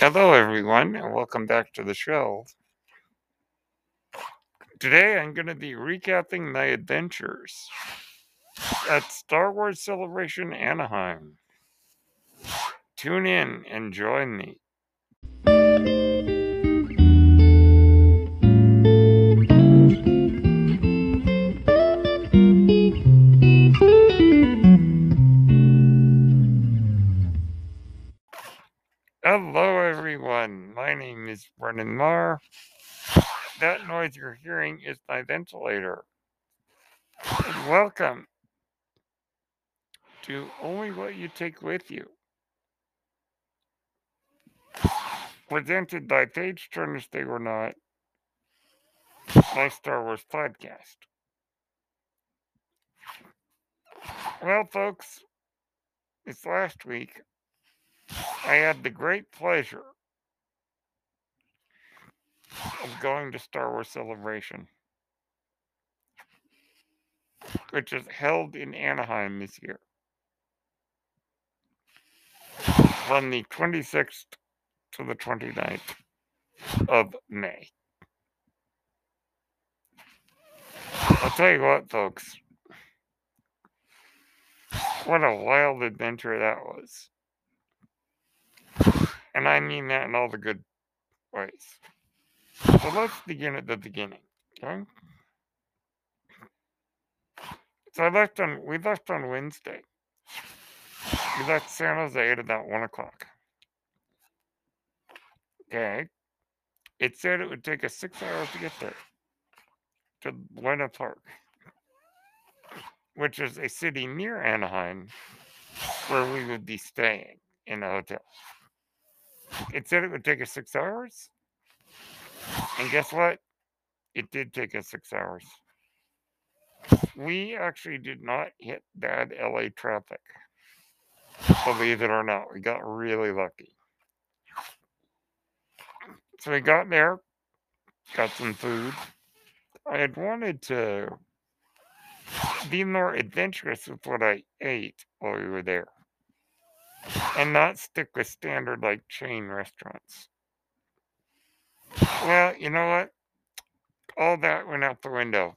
Hello, everyone, and welcome back to the show. Today, I'm going to be recapping my adventures at Star Wars Celebration Anaheim. Tune in and join me. Everyone. My name is Brennan Marr. That noise you're hearing is my ventilator. And welcome to Only What You Take With You. Presented by Page Turners They Were Not, my Star Wars podcast. Well, folks, it's last week, I had the great pleasure of going to Star Wars Celebration, which is held in Anaheim this year from the 26th to the 29th of May. I'll tell you what, folks, what a wild adventure that was. And I mean that in all the good ways. So let's begin at the beginning. Okay. So I left on we left on Wednesday. We left San Jose at about one o'clock. Okay. It said it would take us six hours to get there. To Buena Park. Which is a city near Anaheim where we would be staying in a hotel. It said it would take us six hours. And guess what? It did take us six hours. We actually did not hit bad LA traffic. Believe it or not, we got really lucky. So we got there, got some food. I had wanted to be more adventurous with what I ate while we were there and not stick with standard like chain restaurants. Well, you know what? All that went out the window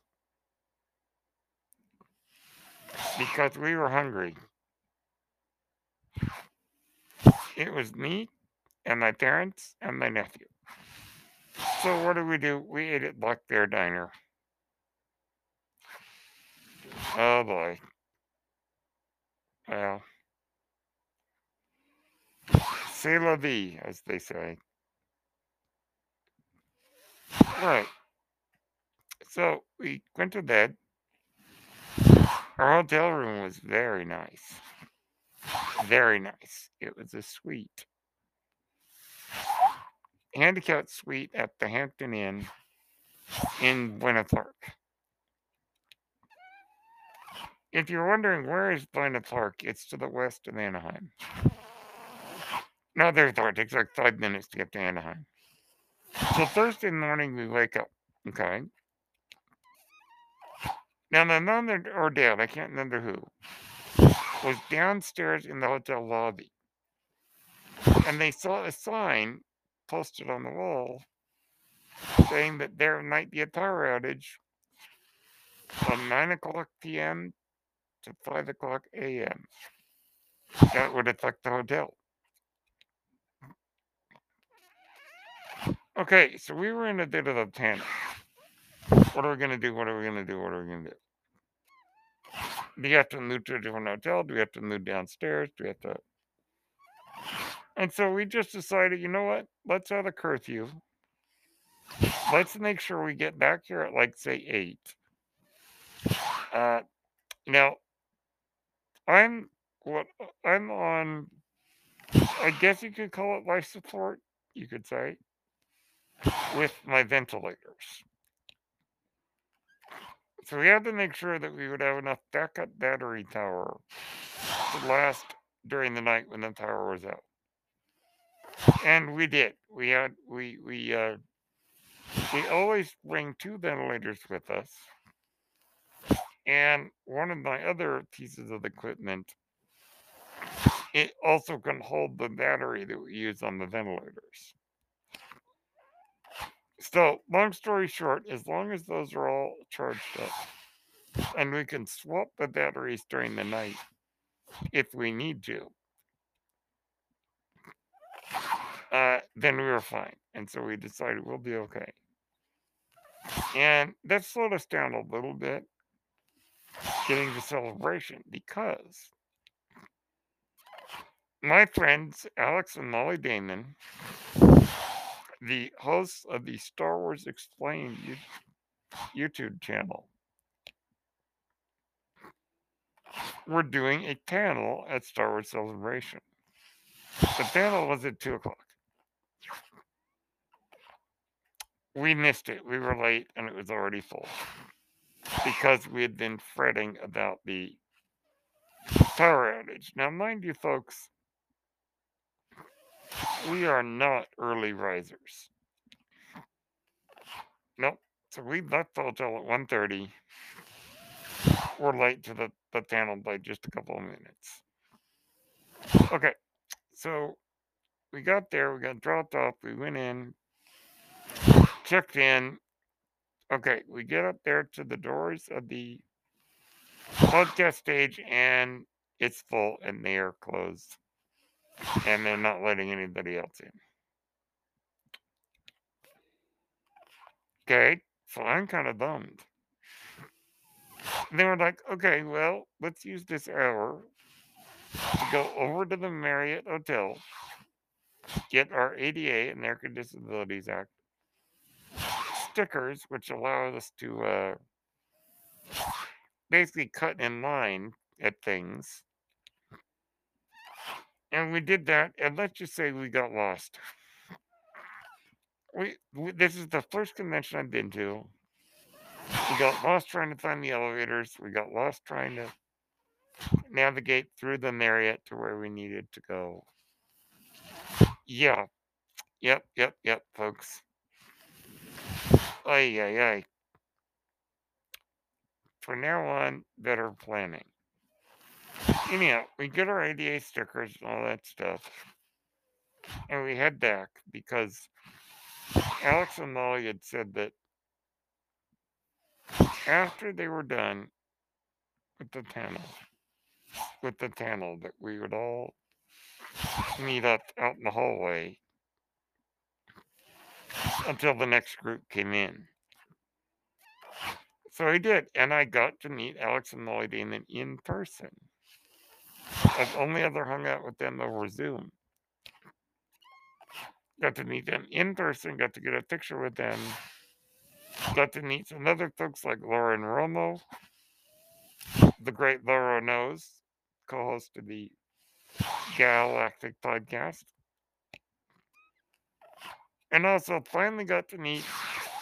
because we were hungry. It was me and my parents and my nephew. So what did we do? We ate at Black Bear Diner. Oh boy. Well, c'est la vie, as they say. Right. So we went to bed. Our hotel room was very nice. Very nice. It was a suite. Handicapped suite at the Hampton Inn in Buena Park. If you're wondering where is Buena Park, it's to the west of Anaheim. No, there's It takes like five minutes to get to Anaheim. So Thursday morning we wake up. Okay. Now the nun or dad, I can't remember who, was downstairs in the hotel lobby. And they saw a sign posted on the wall saying that there might be a power outage from 9 o'clock p.m. to 5 o'clock a.m. That would affect the hotel. Okay, so we were in a bit of a panic. What are we to do? What are we to do? What are we to do? Do you have to move to a different hotel? Do we have to move downstairs? Do we have to. And so we just decided, you know what? Let's have a curfew. Let's make sure we get back here at like, say, 8. Uh, now, I'm what I'm on. I guess you could call it life support. You could say with my ventilators. So we had to make sure that we would have enough backup battery power to last during the night when the power was out. And we did. We had we we uh we always bring two ventilators with us. And one of my other pieces of equipment it also can hold the battery that we use on the ventilators. So, long story short, as long as those are all charged up and we can swap the batteries during the night if we need to, uh, then we were fine. And so we decided we'll be okay. And that slowed us down a little bit getting the celebration because my friends Alex and Molly Damon, the hosts of the Star Wars Explained YouTube channel, were doing a panel at Star Wars Celebration. The panel was at 2 o'clock. We missed it. We were late and it was already full because we had been fretting about the power outage. Now, mind you, folks, we are not early risers. Nope. So we left the hotel at 1.30. We're late to the, the panel by just a couple of minutes. Okay. So we got there. We got dropped off. We went in, checked in. Okay. We get up there to the doors of the podcast stage and it's full and they are closed and they're not letting anybody else in. Okay, so I'm kind of bummed. They were like, okay, well, let's use this hour to go over to the Marriott Hotel, get our ADA, and American Disabilities Act stickers, which allow us to uh, basically cut in line at things. And we did that, and let's just say we got lost. We, we this is the first convention I've been to. We got lost trying to find the elevators. We got lost trying to navigate through the Marriott to where we needed to go. Yeah. Yep, yep, yep, folks. Ay, ay, ay. From now on, better planning. Anyhow, we get our ADA stickers and all that stuff. And we head back because Alex and Molly had said that after they were done with the panel, with the panel, that we would all meet up out in the hallway until the next group came in. So I did, and I got to meet Alex and Molly Damon in person. I've only ever hung out with them over Zoom. Got to meet them in person, got to get a picture with them, got to meet some other folks like Lauren Romo, the great Laura Knows, co host of the Galactic podcast. And also finally got to meet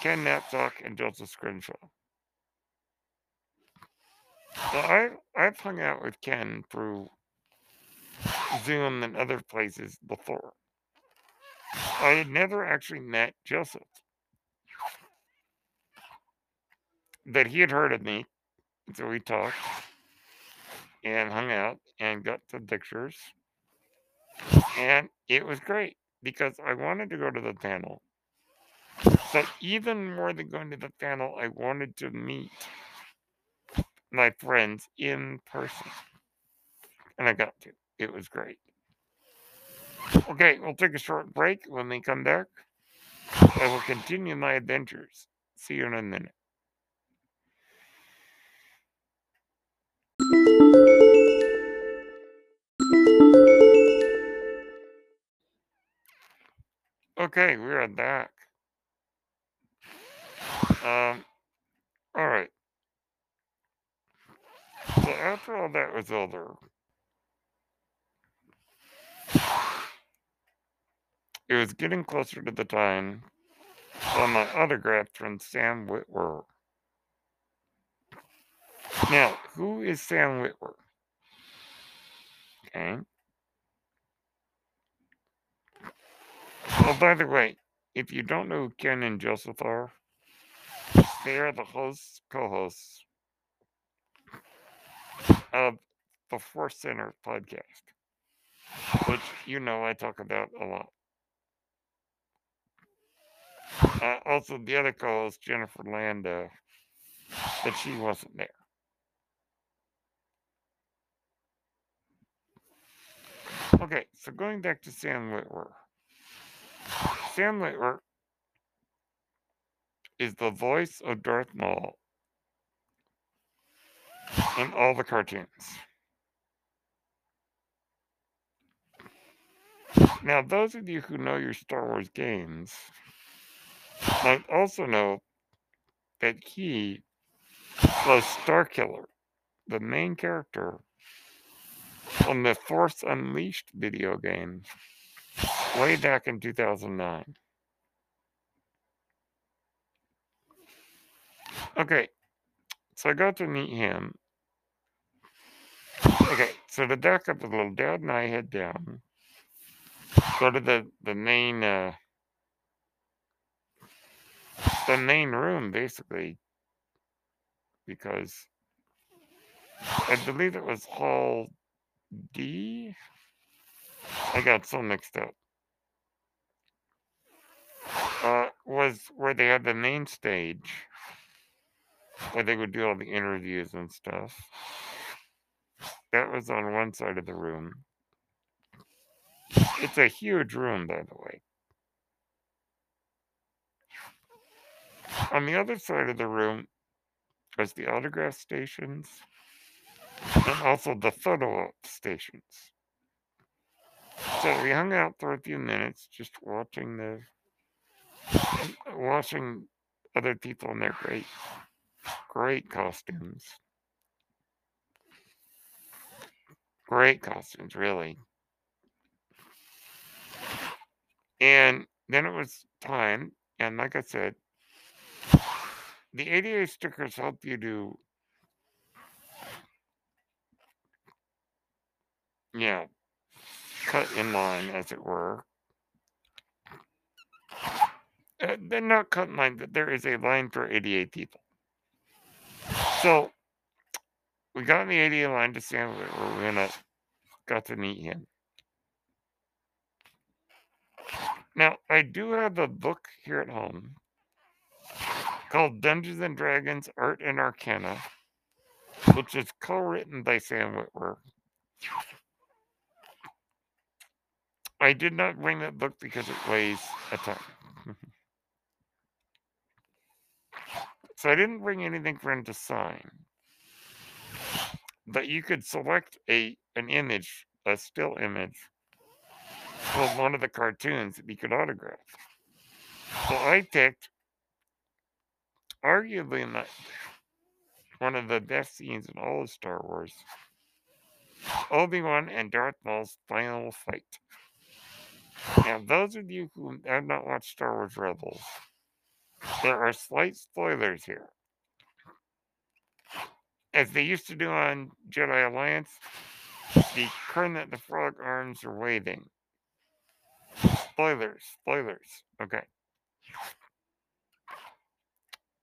Ken Napzok and Joseph Scrimshaw. So I, I've hung out with Ken through Zoom and other places before. I had never actually met Joseph. But he had heard of me. So we talked and hung out and got some pictures. And it was great because I wanted to go to the panel. But even more than going to the panel, I wanted to meet my friends in person. And I got to. It was great. Okay, we'll take a short break. When we come back, I will continue my adventures. See you in a minute. Okay, we are back. Um, all right. So after all that was over, it was getting closer to the time on my autograph from Sam Witwer. Now, who is Sam Witwer? Okay. Oh, by the way, if you don't know who Ken and Joseph are, they are the hosts, co-hosts of the Force Center podcast. which you know I talk about a lot. Uh, also, the other co-host, Jennifer Landa, but she wasn't there. Okay, so going back to Sam Witwer. Sam Witwer is the voice of Darth Maul in all the cartoons. Now, those of you who know your Star Wars games might also know that he was Starkiller, the main character on the Force Unleashed video game way back in 2009. Okay, so I got to meet him. Okay, so to back up a little, Dad and I head down, go to the the main uh, the main room basically, because I believe it was Hall D. I got so mixed up. Uh, was where they had the main stage where they would do all the interviews and stuff. That was on one side of the room. It's a huge room, by the way. On the other side of the room was the autograph stations and also the photo stations. So we hung out for a few minutes just watching the watching other people in their great great costumes. Great costumes, really. And then it was time, and like I said, the ADA stickers help you to, yeah, cut in line, as it were. Uh, they're not cut in line, but there is a line for ADA people. So we got in the ADA line to Sam Witwer gonna got to meet him. Now I do have a book here at home called Dungeons and Dragons Art and Arcana, which is co-written by Sam Witwer. I did not bring that book because it weighs a ton. so I didn't bring anything for him to sign. But you could select a an image, a still image of one of the cartoons that you could autograph. So I picked arguably one of the best scenes in all of Star Wars. Obi-Wan and Darth Maul's final fight. Now, those of you who have not watched Star Wars Rebels, there are slight spoilers here. As they used to do on Jedi Alliance, the Kermit the Frog arms are waving. Spoilers, spoilers. Okay.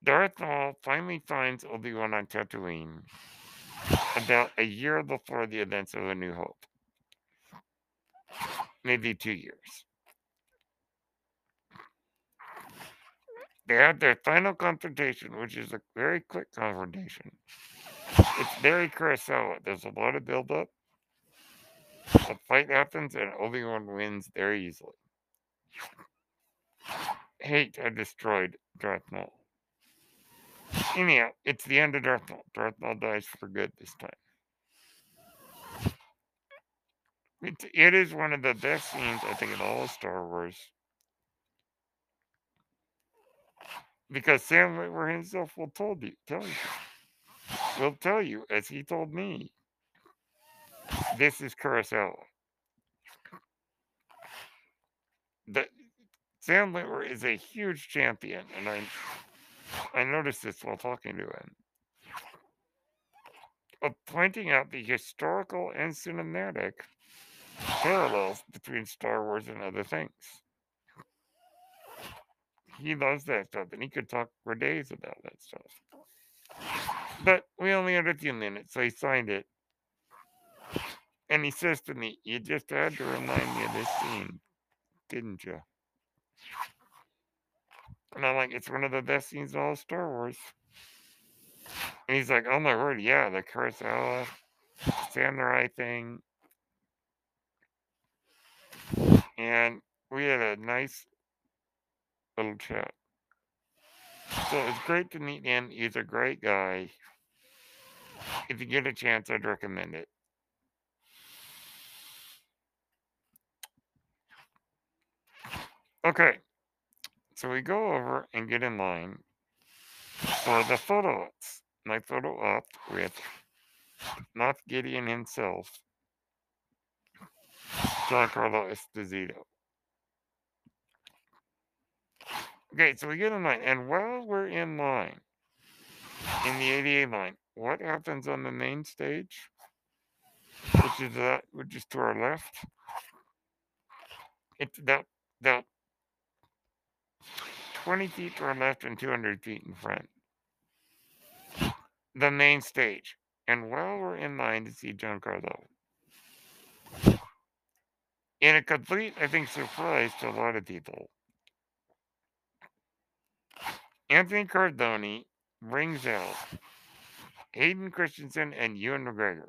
Darth Maul finally finds Obi-Wan on Tatooine about a year before the events of A New Hope. Maybe two years. They have their final confrontation, which is a very quick confrontation. It's very Kurosawa. There's a lot of build-up. The fight happens, and Obi-Wan wins very easily. Hate had destroyed Darth Maul. Anyhow, it's the end of Darth Maul. Darth Maul dies for good this time. It's, it is one of the best scenes, I think, in all of Star Wars. Because Sam Witwer himself will told you, tell you, will tell you, as he told me, this is Kurosawa. The, Sam Witwer is a huge champion, and I I noticed this while talking to him. Of pointing out the historical and cinematic parallels between Star Wars and other things. He loves that stuff, and he could talk for days about that stuff. But we only had a few minutes, so he signed it. And he says to me, You just had to remind me of this scene, didn't you? And I'm like, It's one of the best scenes in all of Star Wars. And he's like, Oh my word, yeah, the Kurosawa samurai thing. And we had a nice little chat. So it's great to meet him. He's a great guy. If you get a chance, I'd recommend it. Okay, so we go over and get in line for the photo ops. My photo op with Moff Gideon himself, Giancarlo Esposito. Okay, so we get in line, and while we're in line, in the ADA line, what happens on the main stage? Which is that, which is to our left. It's that about 20 feet to our left and 200 feet in front. The main stage. And while we're in line to see John Giancarlo, in a complete, I think, surprise to a lot of people, Anthony Carboni brings out Hayden Christensen and Ewan McGregor.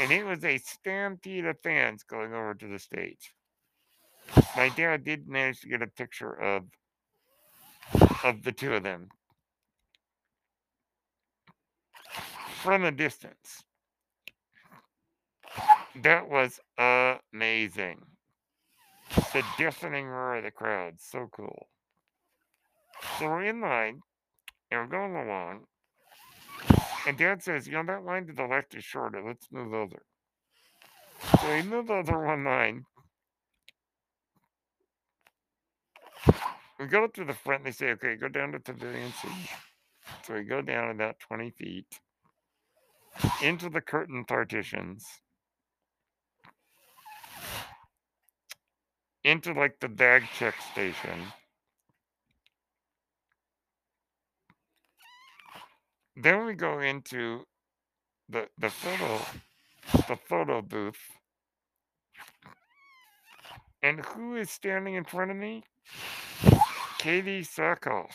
And it was a stampede of fans going over to the stage. My dad did manage to get a picture of of the two of them from a distance. That was amazing. The deafening roar of the crowd, so cool. So we're in line and we're going along. And dad says, you know, that line to the left is shorter. Let's move over. So we move over one line. We go to the front. They say, okay, go down to Pavilion C. So we go down about 20 feet into the curtain partitions, into like the bag check station. Then we go into the the photo the photo booth. And who is standing in front of me? Katee Sackhoff.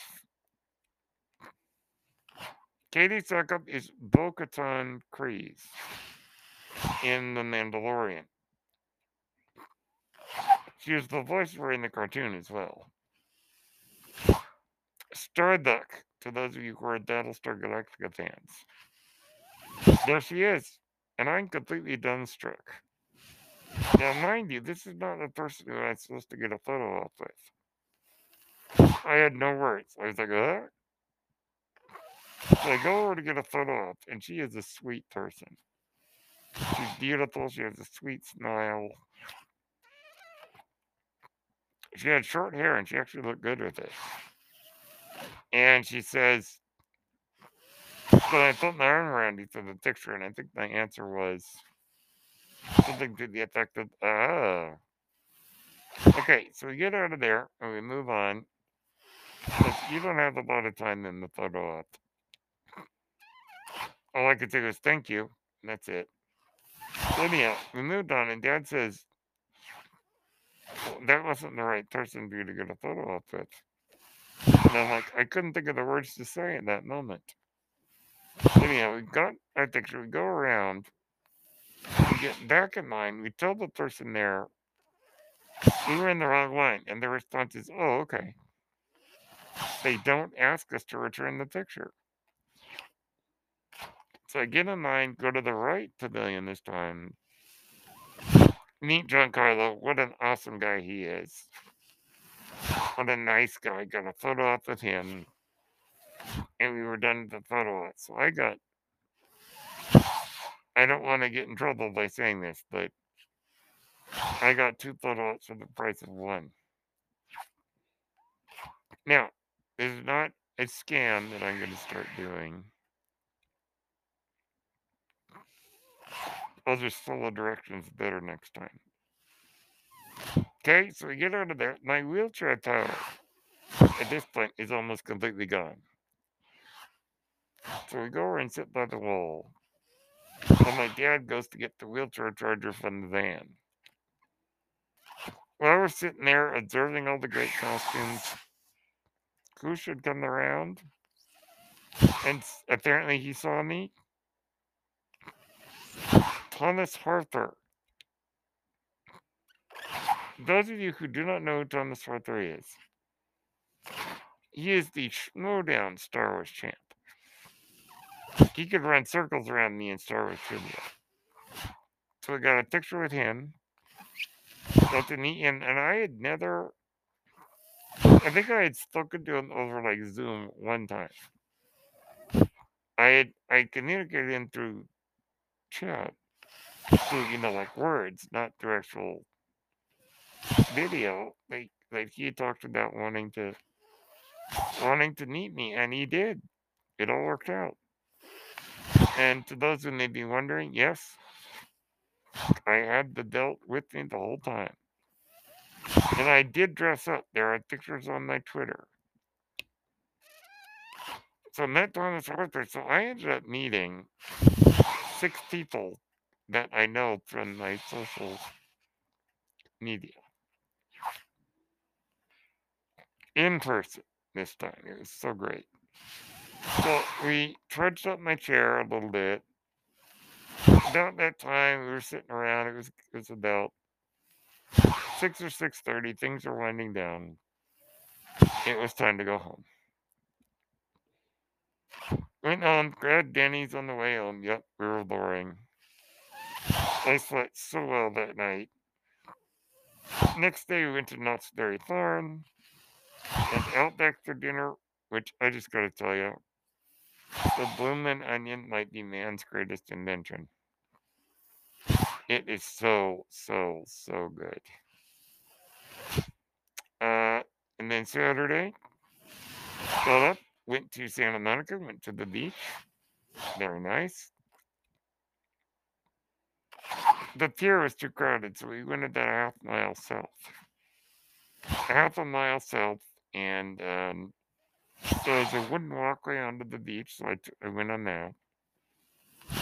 Katee Sackhoff is Bo-Katan Kryze in The Mandalorian. She was the voice for in the cartoon as well. Starbuck, to those of you who are Battlestar Galactica fans. There she is. And I'm completely dumbstruck. Now, mind you, this is not the person who I'm supposed to get a photo op with. I had no words. I was like, uh? So I go over to get a photo op, and she is a sweet person. She's beautiful. She has a sweet smile. She had short hair, and she actually looked good with it. And she says, but I put my arm around you for the picture, and I think my answer was something to the effect of, ah. Okay, so we get out of there and we move on. You don't have a lot of time in the photo op. All I could say was thank you. And that's it. Anyhow, we moved on, and Dad says, that wasn't the right person for you to get a photo op with. And I'm like, I couldn't think of the words to say in that moment. Anyhow, we got our picture, we go around, we get back in line, we tell the person there we were in the wrong line, and the response is, oh, okay. They don't ask us to return the picture. So get in line, go to the right pavilion this time. Meet Giancarlo. What an awesome guy he is. What a nice guy. Got a photo op with him. And we were done with the photo op. So I got I don't want to get in trouble by saying this, but I got two photo ops for the price of one. Now, this is not a scam that I'm going to start doing. I'll just follow directions better next time. Okay, so we get out of there. My wheelchair tower at this point is almost completely gone. So we go over and sit by the wall. and my dad goes to get the wheelchair charger from the van. While we're sitting there observing all the great costumes, who should come around? And apparently he saw me. Thomas Harper. Those of you who do not know who Thomas Harper is, he is the Schmoedown Star Wars champ. He could run circles around me in Star Wars trivia. So I got a picture with him. Meet him, and I had never. I think I had spoken to him over like Zoom one time. I had I communicated him through chat, through you know like words, not through actual video. Like like he talked about wanting to wanting to meet me, and he did. It all worked out. And to those who may be wondering, yes, I had the belt with me the whole time. And I did dress up. There are pictures on my Twitter. So met Thomas Harper. So I ended up meeting six people that I know from my social media in person this time. It was so great. So we trudged up my chair a little bit. About that time, we were sitting around. It was it was about six or six thirty. Things are winding down. It was time to go home. Went home, grabbed Denny's on the way home. Yep, we were boring. I slept so well that night. Next day, we went to Knott's Berry Farm and Outback for dinner, which I just got to tell you, the bloomin' onion might be man's greatest invention. It is so, so, so good. And then Saturday, got up, went to Santa Monica, went to the beach. Very nice. The pier was too crowded, so we went about a half mile south. Half a mile south, and um, there's a wooden walkway onto the beach, so I, t- I went on that.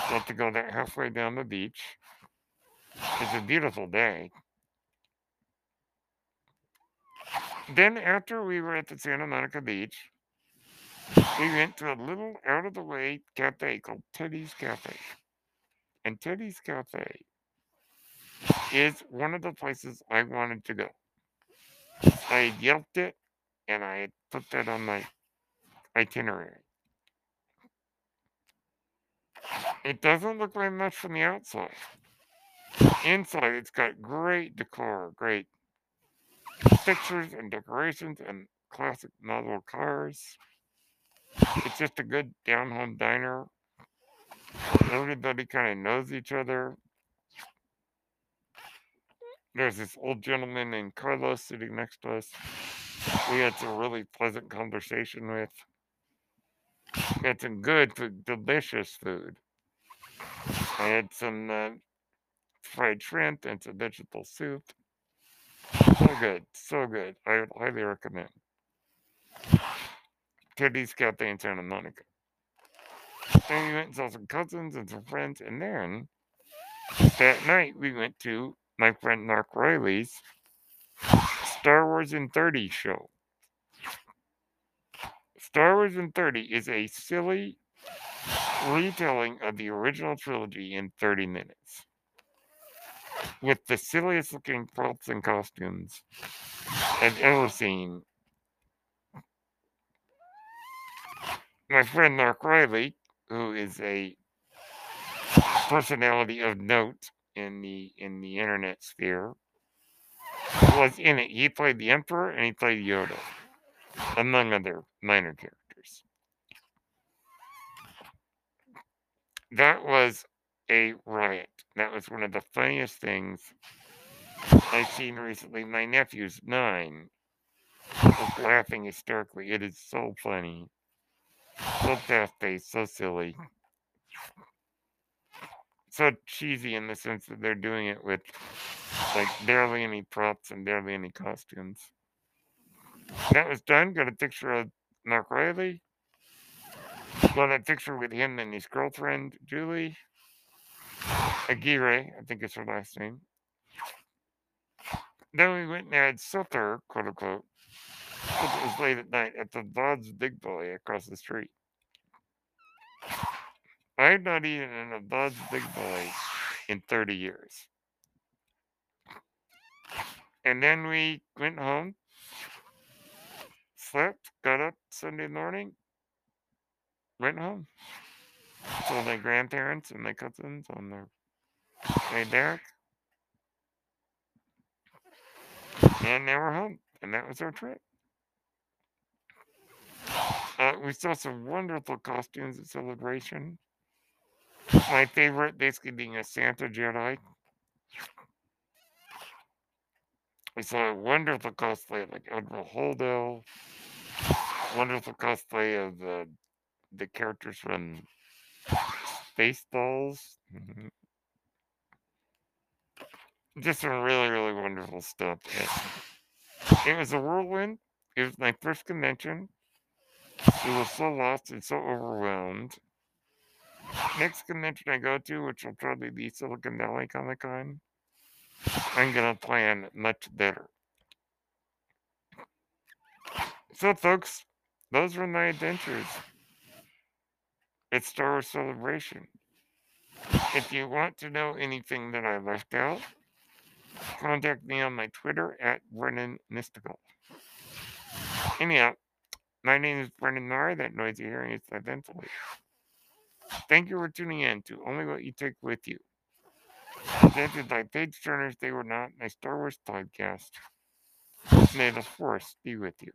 Got to go that halfway down the beach. It's a beautiful day. Then, after we were at the Santa Monica Beach, we went to a little out of the way cafe called Teddy's Cafe. And Teddy's Cafe is one of the places I wanted to go. I yelped it and I put that on my itinerary. It doesn't look like much from the outside. Inside, it's got great decor, great pictures and decorations and classic model cars. It's just a good down home diner. Everybody kind of knows each other. There's this old gentleman named Carlos sitting next to us. We had some really pleasant conversation with. We had some good delicious food. I had some uh, fried shrimp and some vegetable soup. So good, so good. I highly recommend. Teddy's Cafe in Santa Monica. Then we went and saw some cousins and some friends, and then that night we went to my friend Mark Riley's Star Wars in 30 show. Star Wars in 30 is a silly retelling of the original trilogy in 30 minutes with the silliest looking props and costumes I've ever seen. My friend Mark Riley, who is a personality of note in the in the internet sphere, was in it. He played the Emperor and he played Yoda, among other minor characters. That was a riot. That was one of the funniest things I've seen recently. My nephew's nine laughing hysterically. It is so funny. So fast paced, so silly. So cheesy in the sense that they're doing it with like barely any props and barely any costumes. That was done. Got a picture of Mark Riley. Got a picture with him and his girlfriend, Julie. Aguirre, I think is her last name. Then we went and had Silter, quote unquote, it was late at night at the Bob's Big Boy across the street. I had not eaten in a Bob's Big Boy in 30 years. And then we went home, slept, got up Sunday morning, went home. Told my grandparents and my cousins on their my Derek. And now we're home. And that was our trip. Uh, we saw some wonderful costumes at Celebration. My favorite basically being a Santa Jedi. We saw a wonderful cosplay of like Admiral Holdo. Wonderful cosplay of the the characters from Spaceballs. Mhm. Just some really, really wonderful stuff. It, was a whirlwind. It was my first convention. It was so lost and so overwhelmed. Next convention I go to, which will probably be Silicon Valley Comic Con, I'm gonna plan much better. So, folks, those were my adventures at Star Wars Celebration. If you want to know anything that I left out, contact me on my Twitter at Brennan Mystical. Anyhow, my name is Brennan Nar. That noise you're hearing is my ventilator. Thank you for tuning in to Only What You Take With You. Presented by Page Turners, They Were Not, my Star Wars podcast. May the Force be with you.